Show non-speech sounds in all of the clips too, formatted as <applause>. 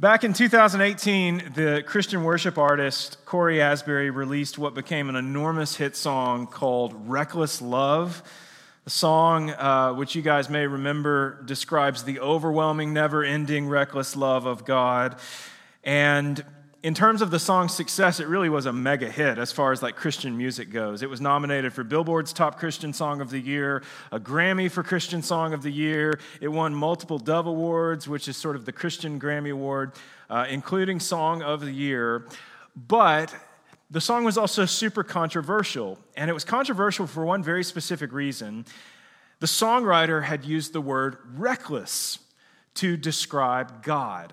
Back in 2018, the Christian worship artist Cory Asbury released what became an enormous hit song called Reckless Love. The song, uh, which you guys may remember, describes the overwhelming, never ending, reckless love of God. And in terms of the song's success, it really was a mega hit as far as like Christian music goes. It was nominated for Billboard's Top Christian Song of the Year, a Grammy for Christian Song of the Year. It won multiple Dove Awards, which is sort of the Christian Grammy Award, uh, including Song of the Year. But the song was also super controversial, and it was controversial for one very specific reason. The songwriter had used the word reckless to describe God.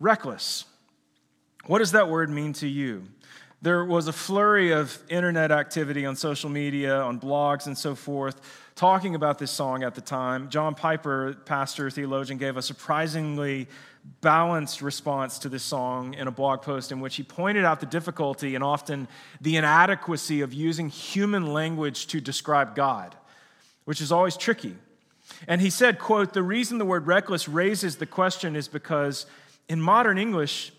Reckless. What does that word mean to you? There was a flurry of internet activity on social media, on blogs, and so forth, talking about this song at the time. John Piper, pastor, theologian, gave a surprisingly balanced response to this song in a blog post in which he pointed out the difficulty and often the inadequacy of using human language to describe God, which is always tricky. And he said, quote, "The reason the word reckless raises the question is because in modern English,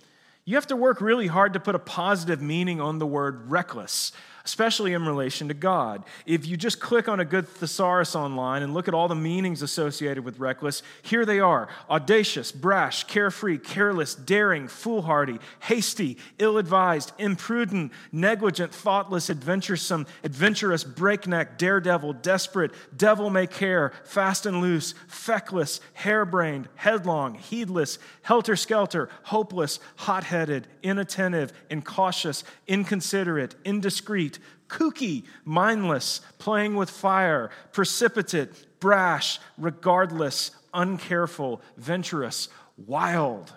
you have to work really hard to put a positive meaning on the word reckless especially in relation to God. If you just click on a good thesaurus online and look at all the meanings associated with reckless, here they are audacious, brash, carefree, careless, daring, foolhardy, hasty, ill advised, imprudent, negligent, thoughtless, adventuresome, adventurous, breakneck, daredevil, desperate, devil may care, fast and loose, feckless, harebrained, headlong, heedless, helter skelter, hopeless, hot headed, inattentive, incautious, inconsiderate, indiscreet, kooky, mindless, playing with fire, precipitate, brash, regardless, uncareful, venturous, wild.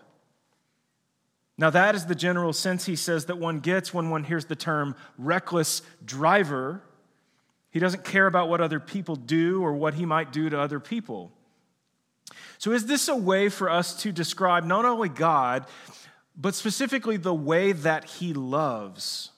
Now, that is the general sense he says that one gets when one hears the term reckless driver. He doesn't care about what other people do or what he might do to other people. So, is this a way for us to describe not only God, but specifically the way that he loves?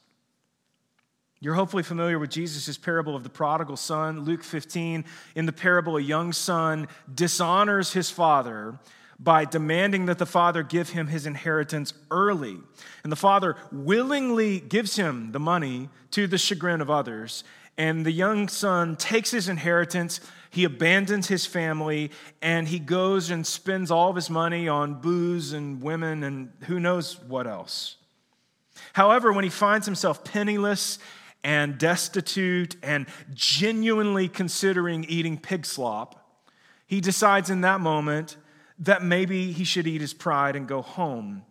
You're hopefully familiar with Jesus' parable of the prodigal son. Luke 15, in the parable, a young son dishonors his father by demanding that the father give him his inheritance early. And the father willingly gives him the money to the chagrin of others. And the young son takes his inheritance, he abandons his family, and he goes and spends all of his money on booze and women and who knows what else. However, when he finds himself penniless and destitute and genuinely considering eating pig slop, he decides in that moment that maybe he should eat his pride and go home.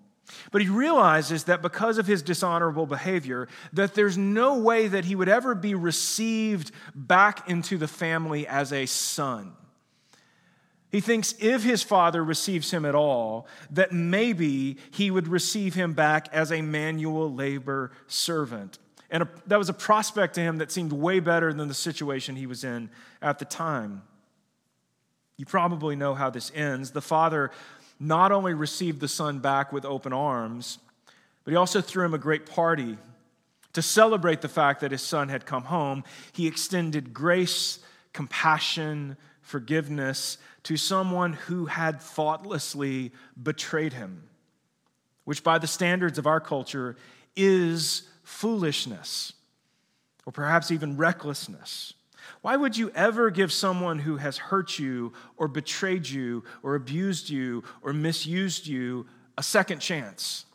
But he realizes that because of his dishonorable behavior that there's no way that he would ever be received back into the family as a son. He thinks if his father receives him at all, that maybe he would receive him back as a manual labor servant. And a, that was a prospect to him that seemed way better than the situation he was in at the time. You probably know how this ends. The father not only received the son back with open arms, but he also threw him a great party. To celebrate the fact that his son had come home, he extended grace, compassion, forgiveness to someone who had thoughtlessly betrayed him, which, by the standards of our culture, is foolishness or perhaps even recklessness. Why would you ever give someone who has hurt you or betrayed you or abused you or misused you a second chance?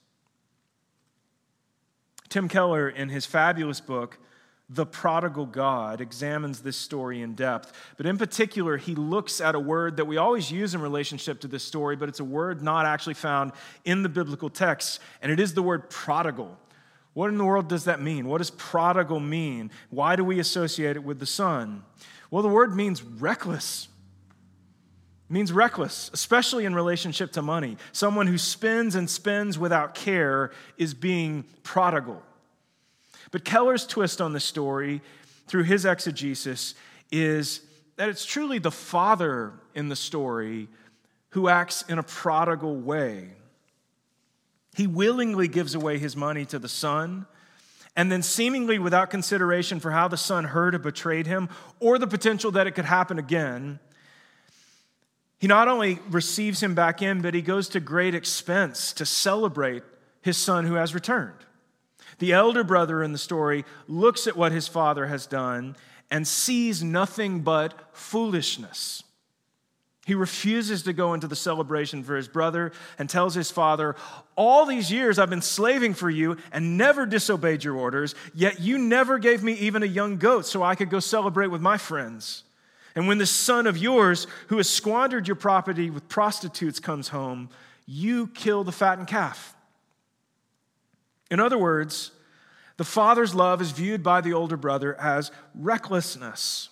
Tim Keller, in his fabulous book, The Prodigal God, examines this story in depth. But in particular, he looks at a word that we always use in relationship to this story, but it's a word not actually found in the biblical text, and it is the word prodigal. What in the world does that mean? What does prodigal mean? Why do we associate it with the son? Well, the word means reckless. It means reckless, especially in relationship to money. Someone who spends and spends without care is being prodigal. But Keller's twist on the story through his exegesis is that it's truly the father in the story who acts in a prodigal way. He willingly gives away his money to the son, and then, seemingly without consideration for how the son heard or betrayed him, or the potential that it could happen again, He not only receives him back in, but he goes to great expense to celebrate his son who has returned. The elder brother in the story looks at what his father has done and sees nothing but foolishness. He refuses to go into the celebration for his brother and tells his father, All these years I've been slaving for you and never disobeyed your orders, yet you never gave me even a young goat so I could go celebrate with my friends. And when this son of yours, who has squandered your property with prostitutes, comes home, you kill the fattened calf. In other words, the father's love is viewed by the older brother as recklessness.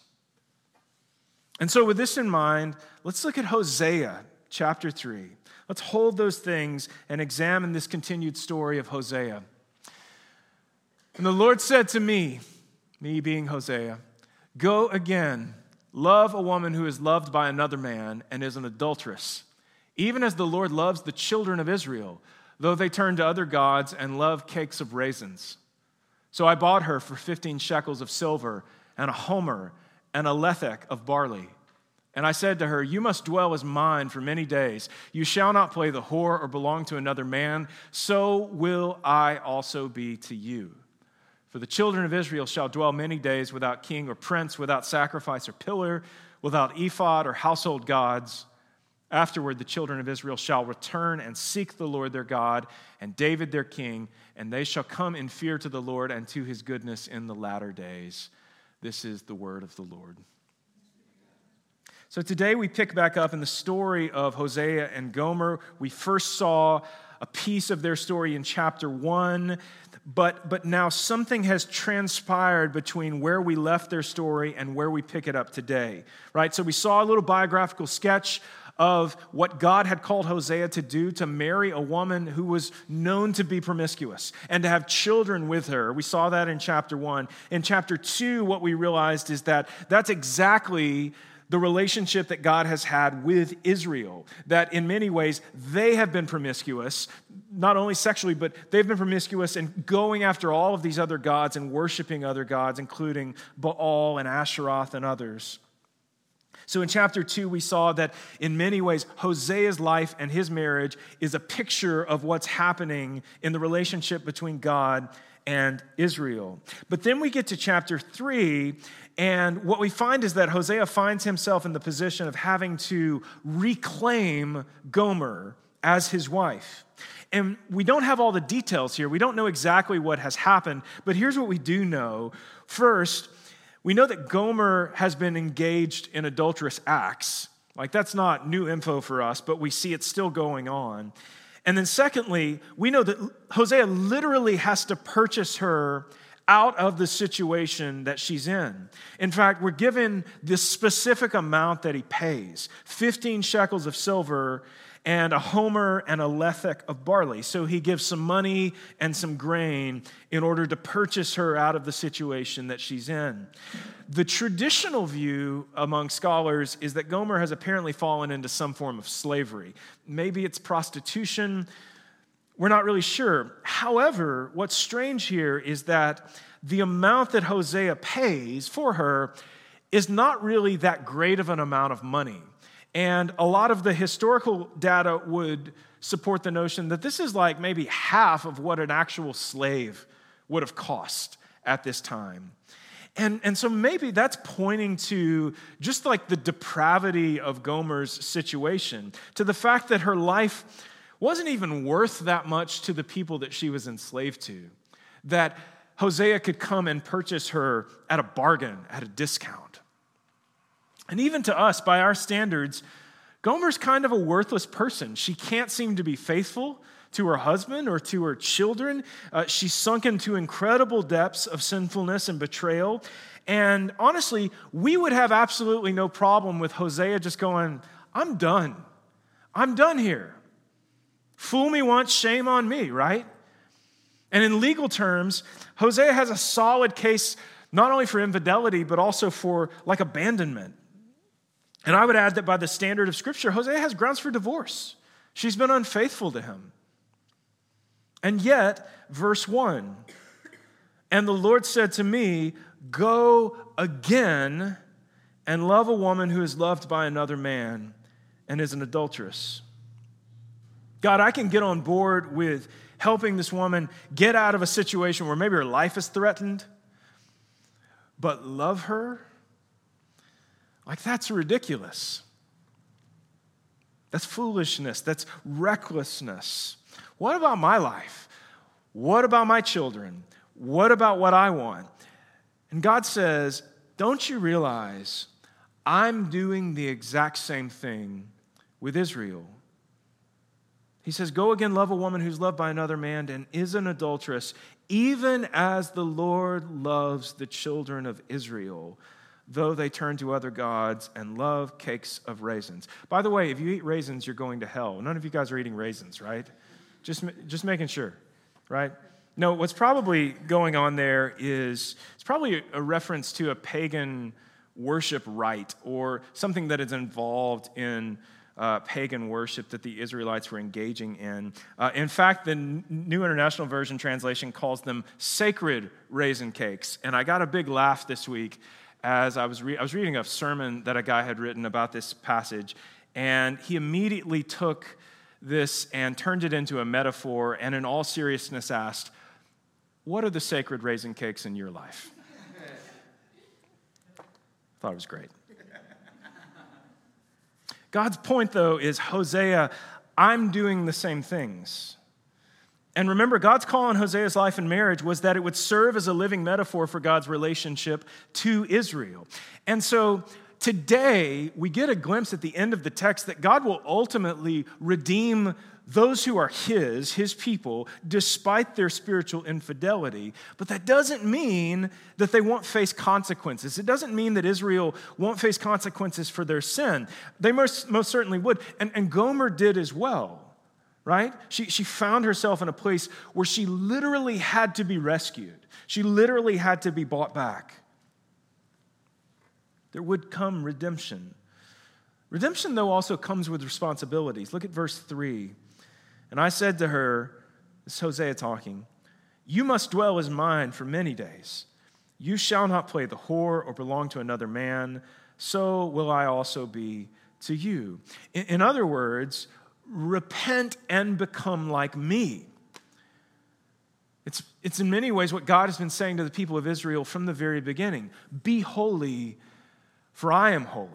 And so, with this in mind, let's look at Hosea chapter 3. Let's hold those things and examine this continued story of Hosea. And the Lord said to me, me being Hosea, Go again Love a woman who is loved by another man and is an adulteress, even as the Lord loves the children of Israel, though they turn to other gods and love cakes of raisins. So I bought her for 15 shekels of silver and a homer and a lethech of barley. And I said to her, You must dwell as mine for many days. You shall not play the whore or belong to another man. So will I also be to you. For the children of Israel shall dwell many days without king or prince, without sacrifice or pillar, without ephod or household gods. Afterward, the children of Israel shall return and seek the Lord their God and David their king, and they shall come in fear to the Lord and to his goodness in the latter days. This is the word of the Lord. So today we pick back up in the story of Hosea and Gomer. We first saw a piece of their story in chapter 1 but, but now something has transpired between where we left their story and where we pick it up today, right? So we saw a little biographical sketch of what God had called Hosea to do to marry a woman who was known to be promiscuous and to have children with her. We saw that in chapter one. In chapter two, what we realized is that that's exactly the relationship that God has had with Israel. That in many ways they have been promiscuous, not only sexually, but they've been promiscuous and going after all of these other gods and worshiping other gods, including Baal and Asheroth and others. So in chapter two, we saw that in many ways, Hosea's life and his marriage is a picture of what's happening in the relationship between God and Israel. But then we get to chapter three, and what we find is that Hosea finds himself in the position of having to reclaim Gomer as his wife. And we don't have all the details here. We don't know exactly what has happened, but here's what we do know. First, we know that Gomer has been engaged in adulterous acts. Like, that's not new info for us, but we see it's still going on. And then, secondly, we know that Hosea literally has to purchase her out of the situation that she's in. In fact, we're given this specific amount that he pays 15 shekels of silver and a homer and a lethech of barley. So he gives some money and some grain in order to purchase her out of the situation that she's in. The traditional view among scholars is that Gomer has apparently fallen into some form of slavery. Maybe it's prostitution. We're not really sure. However, what's strange here is that the amount that Hosea pays for her is not really that great of an amount of money. And a lot of the historical data would support the notion that this is like maybe half of what an actual slave would have cost at this time. And, and so maybe that's pointing to just like the depravity of Gomer's situation, to the fact that her life wasn't even worth that much to the people that she was enslaved to. That Hosea could come and purchase her at a bargain, at a discount. And even to us, by our standards, Gomer's kind of a worthless person. She can't seem to be faithful to her husband or to her children. Uh, she's sunk into incredible depths of sinfulness and betrayal. And honestly, we would have absolutely no problem with Hosea just going, I'm done. I'm done here. Fool me once, shame on me, right? And in legal terms, Hosea has a solid case not only for infidelity, but also for like abandonment. And I would add that by the standard of Scripture, Hosea has grounds for divorce. She's been unfaithful to him. And yet, verse 1 And the Lord said to me, Go again and love a woman who is loved by another man and is an adulteress. God, I can get on board with helping this woman get out of a situation where maybe her life is threatened, but love her? Like, that's ridiculous. That's foolishness. That's recklessness. What about my life? What about my children? What about what I want? And God says, Don't you realize I'm doing the exact same thing with Israel? He says, Go again, love a woman who's loved by another man and is an adulteress, even as the Lord loves the children of Israel though they turn to other gods and love cakes of raisins. By the way, if you eat raisins, you're going to hell. None of you guys are eating raisins, right? Just, just making sure, right? No, what's probably going on there is it's probably a reference to a pagan worship rite or something that is involved in uh, pagan worship that the Israelites were engaging in. Uh, in fact, the New International Version translation calls them sacred raisin cakes. And I got a big laugh this week as I was, re- I was reading a sermon that a guy had written about this passage, and he immediately took this and turned it into a metaphor and, in all seriousness, asked, What are the sacred raisin cakes in your life? I <laughs> Thought it was great. God's point, though, is Hosea, I'm doing the same things. And remember, God's call on Hosea's life and marriage was that it would serve as a living metaphor for God's relationship to Israel. And so today, we get a glimpse at the end of the text that God will ultimately redeem those who are His, His people, despite their spiritual infidelity. But that doesn't mean that they won't face consequences. It doesn't mean that Israel won't face consequences for their sin. They most, most certainly would. And, and Gomer did as well right? She, she found herself in a place where she literally had to be rescued, she literally had to be bought back. There would come redemption. Redemption, though, also comes with responsibilities. Look at verse 3. And I said to her, this is Hosea talking, You must dwell as mine for many days. You shall not play the whore or belong to another man. So will I also be to you. In, in other words, repent and become like me. It's, it's in many ways what God has been saying to the people of Israel from the very beginning Be holy, for I am holy.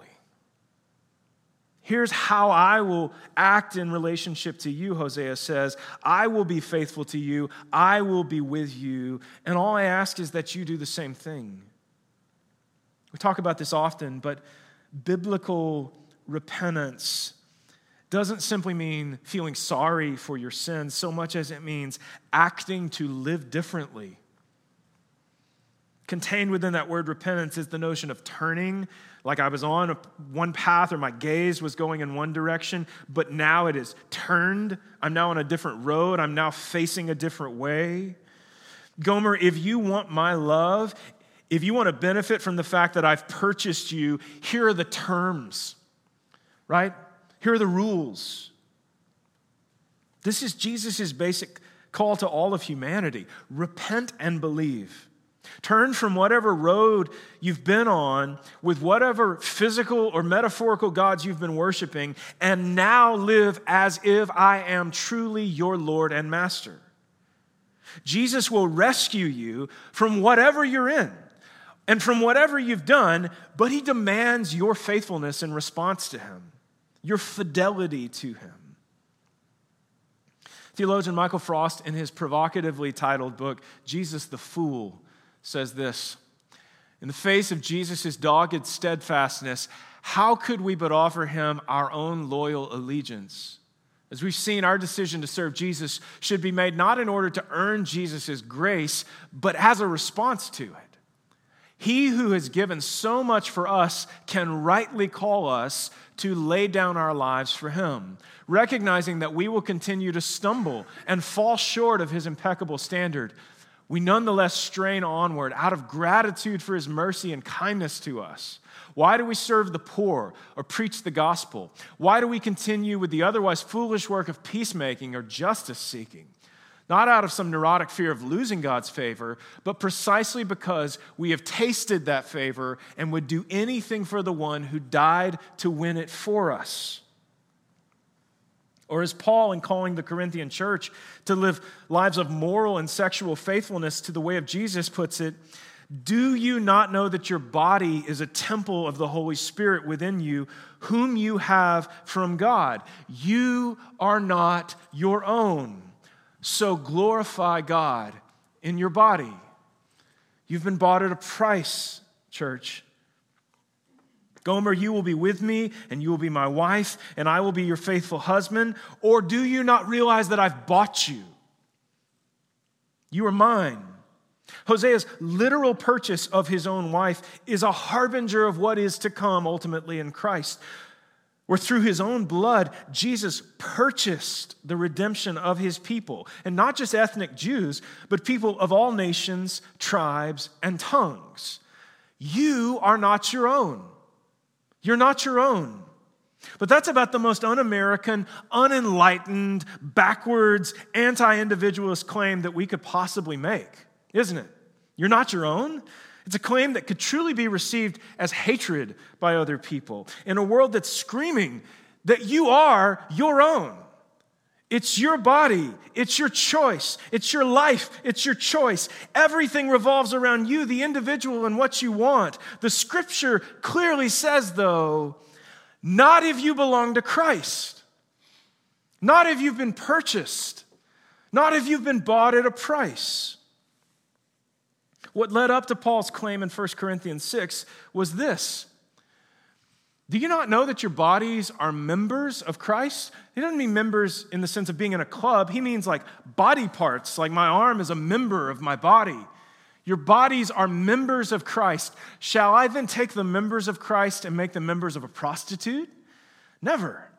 Here's how I will act in relationship to you, Hosea says. I will be faithful to you, I will be with you, and all I ask is that you do the same thing. We talk about this often, but biblical repentance doesn't simply mean feeling sorry for your sins so much as it means acting to live differently. Contained within that word repentance is the notion of turning, like I was on one path or my gaze was going in one direction, but now it is turned. I'm now on a different road. I'm now facing a different way. Gomer, if you want my love, if you want to benefit from the fact that I've purchased you, here are the terms, right? Here are the rules. This is Jesus' basic call to all of humanity repent and believe. Turn from whatever road you've been on with whatever physical or metaphorical gods you've been worshiping, and now live as if I am truly your Lord and Master. Jesus will rescue you from whatever you're in and from whatever you've done, but he demands your faithfulness in response to him your fidelity to him. Theologian Michael Frost, in his provocatively titled book, Jesus the Fool, says this In the face of Jesus' dogged steadfastness, how could we but offer him our own loyal allegiance? As we've seen, our decision to serve Jesus should be made not in order to earn Jesus' grace, but as a response to it. He who has given so much for us can rightly call us to lay down our lives for Him, recognizing that we will continue to stumble and fall short of His impeccable standard. We nonetheless strain onward out of gratitude for His mercy and kindness to us. Why do we serve the poor or preach the gospel? Why do we continue with the otherwise foolish work of peacemaking or justice seeking? Not out of some neurotic fear of losing God's favor, but precisely because we have tasted that favor and would do anything for the one who died to win it for us. Or as Paul, in calling the Corinthian church to live lives of moral and sexual faithfulness to the way of Jesus, puts it, do you not know that your body is a temple of the Holy Spirit within you, whom you have from God? You are not your own. So glorify God in your body. You've been bought at a price, church. Gomer, you will be with me, and you will be my wife, and I will be your faithful husband. Or do you not realize that I've bought you? You are mine. Hosea's literal purchase of his own wife is a harbinger of what is to come ultimately in Christ, where through his own blood, Jesus purchased the redemption of his people, and not just ethnic Jews, but people of all nations, tribes, and tongues. You are not your own. You're not your own. But that's about the most un American, unenlightened, backwards, anti individualist claim that we could possibly make, isn't it? You're not your own. It's a claim that could truly be received as hatred by other people in a world that's screaming that you are your own. It's your body. It's your choice. It's your life. It's your choice. Everything revolves around you, the individual, and what you want. The scripture clearly says, though, not if you belong to Christ, not if you've been purchased, not if you've been bought at a price. What led up to Paul's claim in 1 Corinthians 6 was this do you not know that your bodies are members of Christ? He doesn't mean members in the sense of being in a club. He means like body parts, like my arm is a member of my body. Your bodies are members of Christ. Shall I then take the members of Christ and make them members of a prostitute? Never.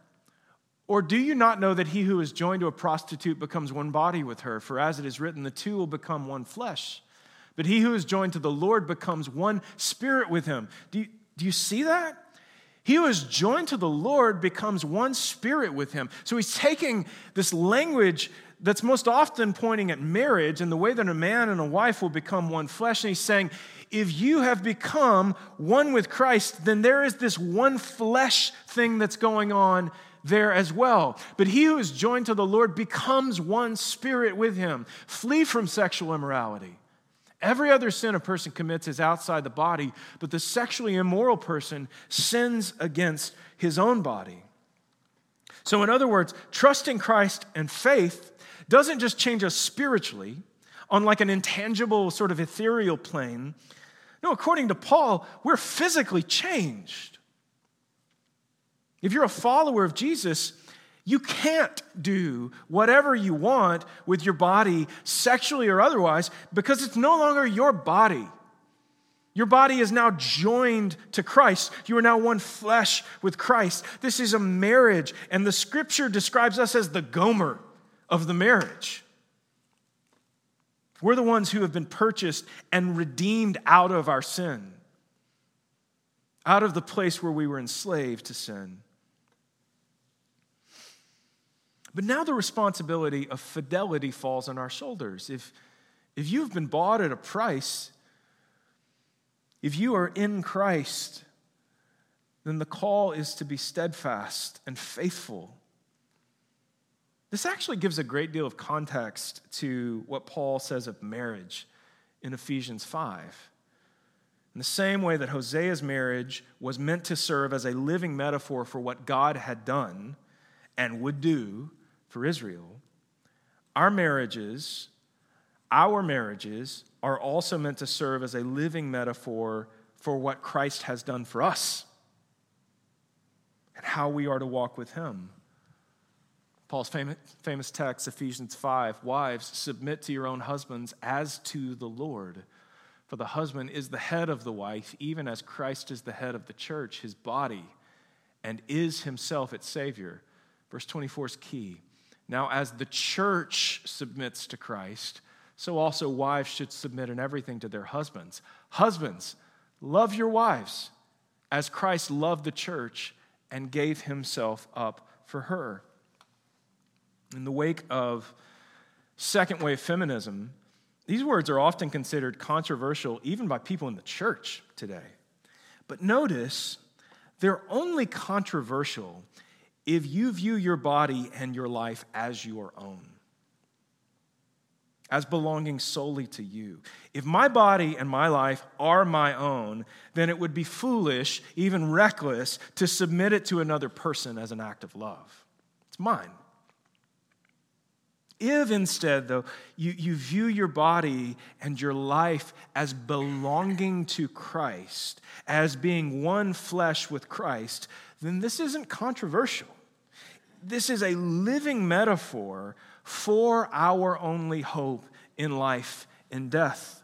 Or do you not know that he who is joined to a prostitute becomes one body with her? For as it is written, the two will become one flesh. But he who is joined to the Lord becomes one spirit with him. Do you, do you see that? He who is joined to the Lord becomes one spirit with him. So he's taking this language that's most often pointing at marriage and the way that a man and a wife will become one flesh. And he's saying, if you have become one with Christ, then there is this one flesh thing that's going on there as well. But he who is joined to the Lord becomes one spirit with him. Flee from sexual immorality. Every other sin a person commits is outside the body, but the sexually immoral person sins against his own body. So, in other words, trusting Christ and faith doesn't just change us spiritually on like an intangible, sort of ethereal plane. No, according to Paul, we're physically changed. If you're a follower of Jesus, you can't do whatever you want with your body, sexually or otherwise, because it's no longer your body. Your body is now joined to Christ. You are now one flesh with Christ. This is a marriage, and the scripture describes us as the Gomer of the marriage. We're the ones who have been purchased and redeemed out of our sin, out of the place where we were enslaved to sin. But now the responsibility of fidelity falls on our shoulders. If, if you've been bought at a price, if you are in Christ, then the call is to be steadfast and faithful. This actually gives a great deal of context to what Paul says of marriage in Ephesians 5. In the same way that Hosea's marriage was meant to serve as a living metaphor for what God had done and would do for Israel, our marriages, our marriages are also meant to serve as a living metaphor for what Christ has done for us and how we are to walk with him. Paul's famous, text, Ephesians 5 Wives, submit to your own husbands as to the Lord. For the husband is the head of the wife, even as Christ is the head of the church, his body, and is himself its Savior. Verse 24 is key. Now, as the church submits to Christ, so also wives should submit in everything to their husbands. Husbands, love your wives as Christ loved the church and gave himself up for her. In the wake of second wave feminism, these words are often considered controversial even by people in the church today. But notice, they're only controversial if you view your body and your life as your own, as belonging solely to you. If my body and my life are my own, then it would be foolish, even reckless, to submit it to another person as an act of love. It's mine. If instead, though, you, you view your body and your life as belonging to Christ, as being one flesh with Christ, then this isn't controversial. This is a living metaphor for our only hope in life and death.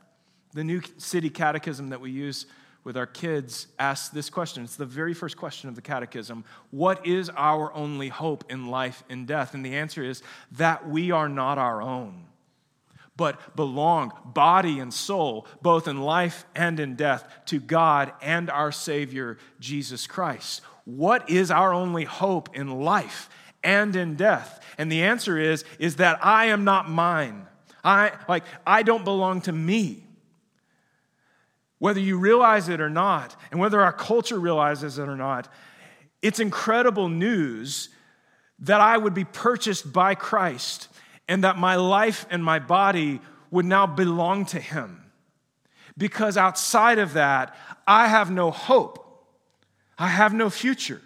The New City Catechism that we use with our kids asks this question. It's the very first question of the Catechism What is our only hope in life and death? And the answer is that we are not our own, but belong, body and soul, both in life and in death, to God and our Savior, Jesus Christ. What is our only hope in life and in death? And the answer is, is that I am not mine. I like I don't belong to me. Whether you realize it or not, and whether our culture realizes it or not, it's incredible news that I would be purchased by Christ and that my life and my body would now belong to Him. Because outside of that, I have no hope. I have no future.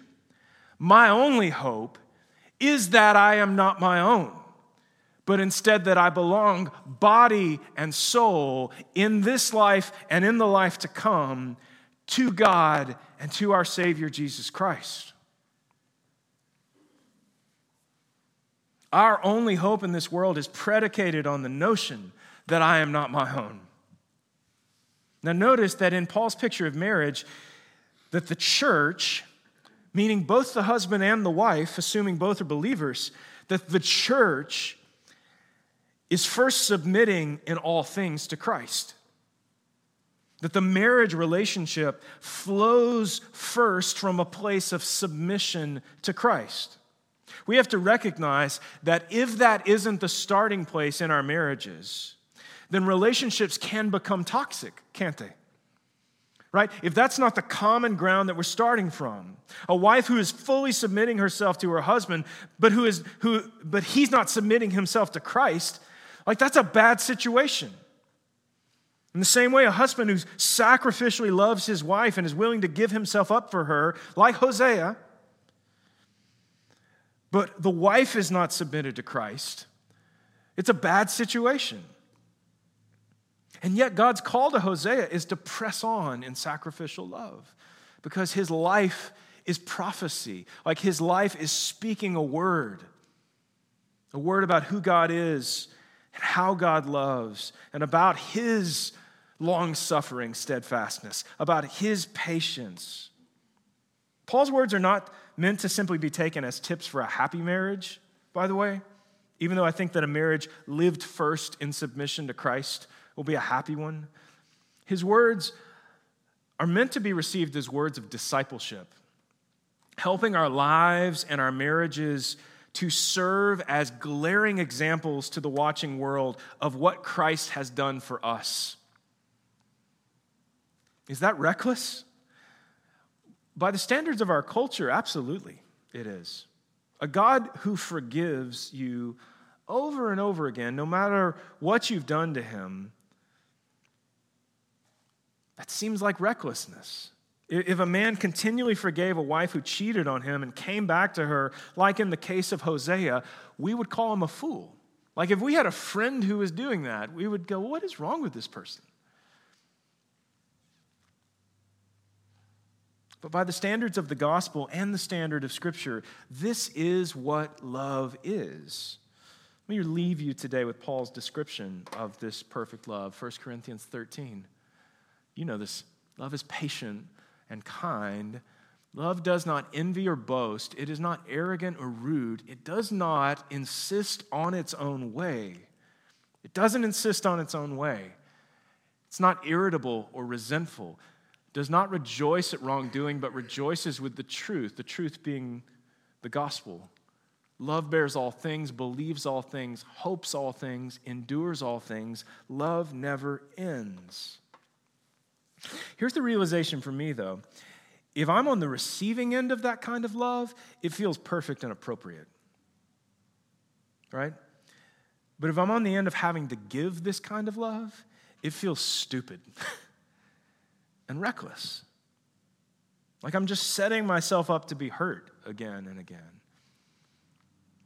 My only hope is that I am not my own, but instead that I belong, body and soul, in this life and in the life to come, to God and to our Savior Jesus Christ. Our only hope in this world is predicated on the notion that I am not my own. Now notice that in Paul's picture of marriage that the church meaning both the husband and the wife, assuming both are believers, that the church is first submitting in all things to Christ. That the marriage relationship flows first from a place of submission to Christ. We have to recognize that if that isn't the starting place in our marriages, then relationships can become toxic, can't they? Right? If that's not the common ground that we're starting from, a wife who is fully submitting herself to her husband, but who is who but he's not submitting himself to Christ, like that's a bad situation. In the same way, a husband who sacrificially loves his wife and is willing to give himself up for her, like Hosea, but the wife is not submitted to Christ, it's a bad situation. And yet, God's call to Hosea is to press on in sacrificial love because his life is prophecy. Like his life is speaking a word, a word about who God is and how God loves, and about his long suffering steadfastness, about his patience. Paul's words are not meant to simply be taken as tips for a happy marriage, by the way, even though I think that a marriage lived first in submission to Christ will be a happy one. His words are meant to be received as words of discipleship, helping our lives and our marriages to serve as glaring examples to the watching world of what Christ has done for us. Is that reckless? By the standards of our culture, absolutely, it is. A God who forgives you over and over again, no matter what you've done to him, that seems like recklessness. If a man continually forgave a wife who cheated on him and came back to her, like in the case of Hosea, we would call him a fool. Like if we had a friend who was doing that, we would go, What is wrong with this person? But by the standards of the gospel and the standard of Scripture, this is what love is. Let me leave you today with Paul's description of this perfect love, 1 Corinthians 13. You know this. Love is patient and kind. Love does not envy or boast. It is not arrogant or rude. It does not insist on its own way. It doesn't insist on its own way. It's not irritable or resentful. It does not rejoice at wrongdoing, but rejoices with the truth, the truth being the gospel. Love bears all things, believes all things, hopes all things, endures all things. Love never ends. Here's the realization for me, though if I'm on the receiving end of that kind of love, it feels perfect and appropriate. Right? But if I'm on the end of having to give this kind of love, it feels stupid <laughs> and reckless. Like I'm just setting myself up to be hurt again and again.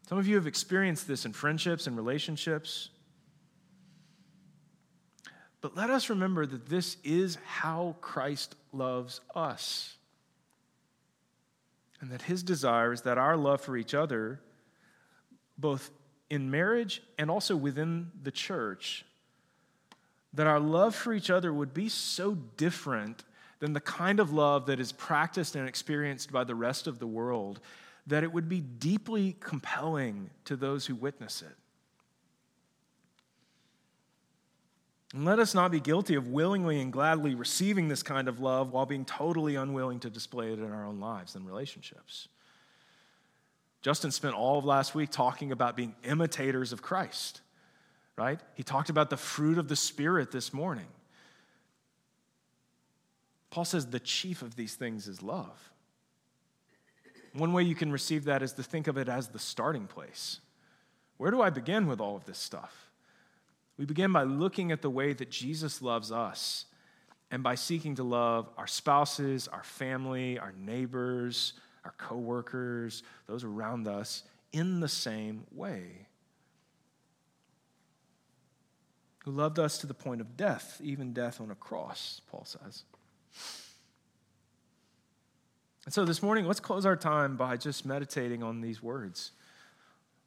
Some of you have experienced this in friendships and relationships. But let us remember that this is how Christ loves us. And that his desire is that our love for each other, both in marriage and also within the church, that our love for each other would be so different than the kind of love that is practiced and experienced by the rest of the world that it would be deeply compelling to those who witness it. And let us not be guilty of willingly and gladly receiving this kind of love while being totally unwilling to display it in our own lives and relationships. Justin spent all of last week talking about being imitators of Christ, right? He talked about the fruit of the Spirit this morning. Paul says the chief of these things is love. One way you can receive that is to think of it as the starting place. Where do I begin with all of this stuff? We begin by looking at the way that Jesus loves us and by seeking to love our spouses, our family, our neighbors, our coworkers, those around us in the same way. Who loved us to the point of death, even death on a cross, Paul says. And so this morning, let's close our time by just meditating on these words,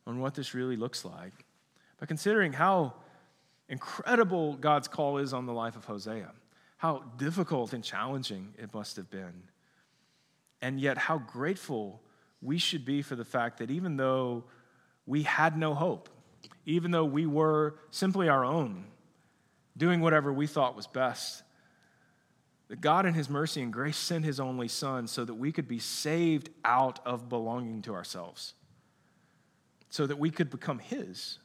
on what this really looks like, by considering how incredible God's call is on the life of Hosea, how difficult and challenging it must have been, and yet how grateful we should be for the fact that even though we had no hope, even though we were simply our own, doing whatever we thought was best, that God, in His mercy and grace, sent His only Son so that we could be saved out of belonging to ourselves, so that we could become His,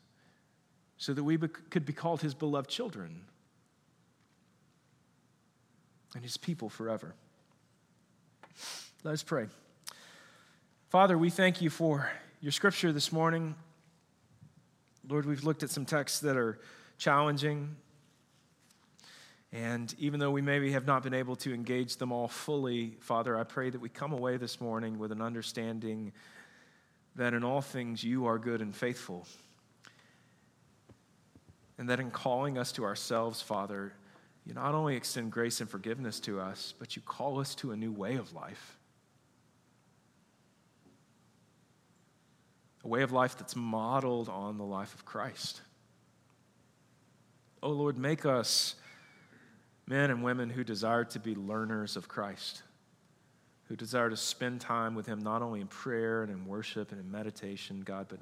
so that we could be called His beloved children and His people forever. Let us pray. Father, we thank you for your scripture this morning. Lord, we've looked at some texts that are challenging, and even though we maybe have not been able to engage them all fully, Father, I pray that we come away this morning with an understanding that in all things you are good and faithful. And that in calling us to ourselves, Father, you not only extend grace and forgiveness to us, but you call us to a new way of life. A way of life that's modeled on the life of Christ. Oh Lord, make us men and women who desire to be learners of Christ, who desire to spend time with Him not only in prayer and in worship and in meditation, God, but,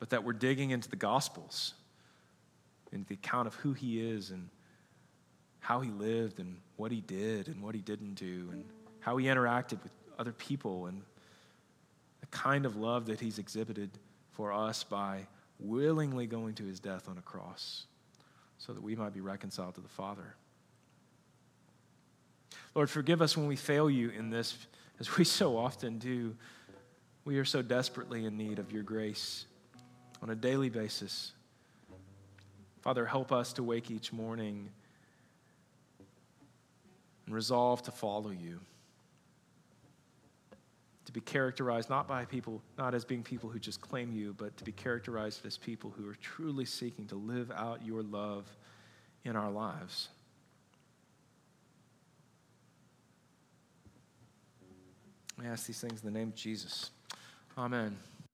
but that we're digging into the Gospels, into the account of who He is and how He lived and what He did and what He didn't do and how He interacted with other people and the kind of love that He's exhibited for us by willingly going to His death on a cross so that we might be reconciled to the Father. Lord, forgive us when we fail you in this, as we so often do. We are so desperately in need of your grace on a daily basis. Father, help us to wake each morning and resolve to follow you to be characterized not by people, not as being people who just claim you, but to be characterized as people who are truly seeking to live out your love in our lives. I ask these things in the name of Jesus. Amen.